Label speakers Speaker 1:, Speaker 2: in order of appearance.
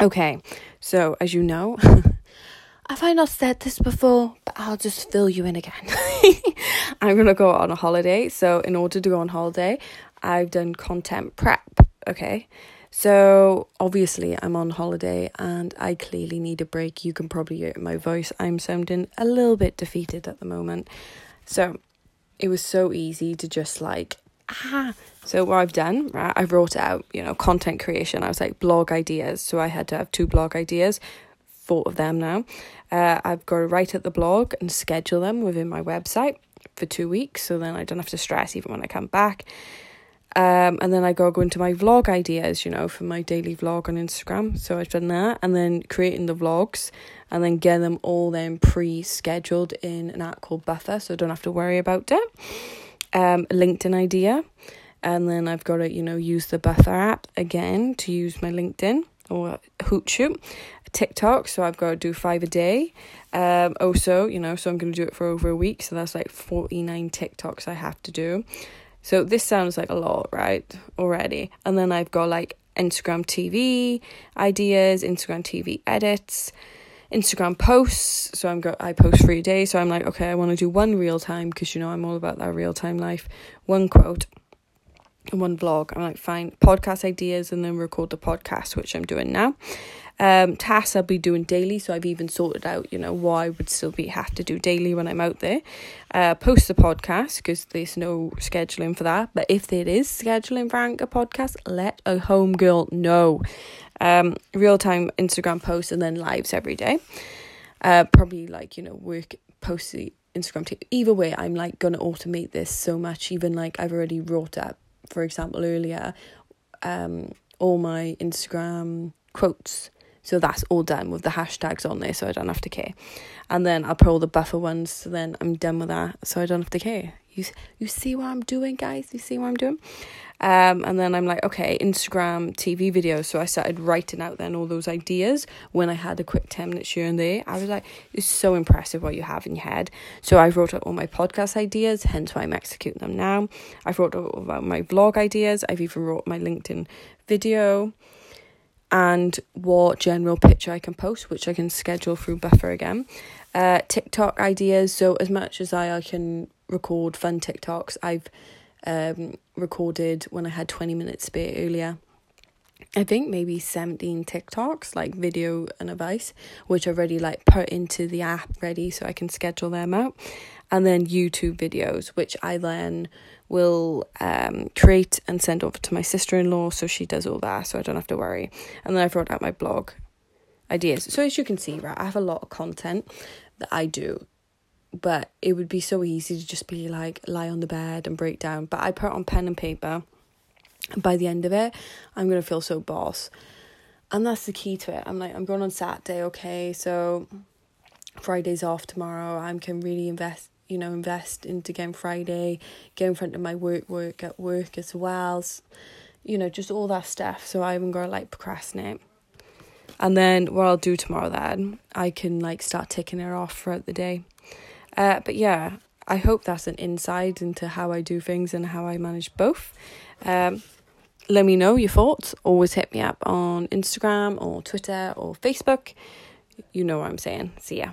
Speaker 1: Okay, so as you know, have I not said this before? But I'll just fill you in again. I'm gonna go on a holiday, so in order to go on holiday, I've done content prep. Okay, so obviously I'm on holiday and I clearly need a break. You can probably hear my voice. I'm sounding a little bit defeated at the moment. So it was so easy to just like ah. So what I've done, right, I wrote out, you know, content creation. I was like blog ideas. So I had to have two blog ideas, four of them now. Uh, I've got to write at the blog and schedule them within my website for two weeks. So then I don't have to stress even when I come back. Um, and then I go go into my vlog ideas, you know, for my daily vlog on Instagram. So I've done that, and then creating the vlogs, and then get them all then pre-scheduled in an app called Buffer, so I don't have to worry about it. Um, LinkedIn idea, and then I've got to you know use the Buffer app again to use my LinkedIn or Hootsuite, TikTok. So I've got to do five a day. Um, also, you know, so I'm going to do it for over a week. So that's like forty nine TikToks I have to do. So this sounds like a lot, right? Already. And then I've got like Instagram TV ideas, Instagram TV edits, Instagram posts. So I'm go I post three days. So I'm like, okay, I want to do one real time because you know I'm all about that real time life. One quote, and one vlog. I'm like, fine, podcast ideas, and then record the podcast, which I'm doing now. Um, tasks I'll be doing daily, so I've even sorted out, you know, why I would still be have to do daily when I'm out there. Uh, post the podcast because there's no scheduling for that. But if there is scheduling for Anchor podcast, let a home girl know. Um, real time Instagram posts and then lives every day. Uh, probably like you know work post the Instagram. T- Either way, I'm like gonna automate this so much. Even like I've already wrote up, for example, earlier, um, all my Instagram quotes so that's all done with the hashtags on there, so I don't have to care. And then I'll put all the buffer ones, so then I'm done with that, so I don't have to care. You you see what I'm doing, guys? You see what I'm doing? Um, and then I'm like, okay, Instagram TV videos. So I started writing out then all those ideas when I had a quick 10 minutes here and there. I was like, it's so impressive what you have in your head. So I wrote out all my podcast ideas, hence why I'm executing them now. I've wrote out about my vlog ideas. I've even wrote my LinkedIn video and what general picture I can post, which I can schedule through Buffer again. Uh, TikTok ideas. So as much as I, I can record fun TikToks, I've um, recorded when I had twenty minutes spare earlier. I think maybe 17 TikToks, like video and advice, which I've already like put into the app ready so I can schedule them out. And then YouTube videos, which I then will um, create and send over to my sister in law so she does all that so I don't have to worry. And then I've wrote out my blog ideas. So as you can see, right, I have a lot of content that I do. But it would be so easy to just be like lie on the bed and break down. But I put on pen and paper. By the end of it, I'm gonna feel so boss. And that's the key to it. I'm like, I'm going on Saturday, okay, so Friday's off tomorrow. I can really invest you know, invest into Game Friday, get in front of my work, work at work as well. You know, just all that stuff. So I haven't got to like procrastinate. And then what I'll do tomorrow then, I can like start ticking it off throughout the day. Uh, but yeah, I hope that's an insight into how I do things and how I manage both. Um, let me know your thoughts. Always hit me up on Instagram or Twitter or Facebook. You know what I'm saying. See ya.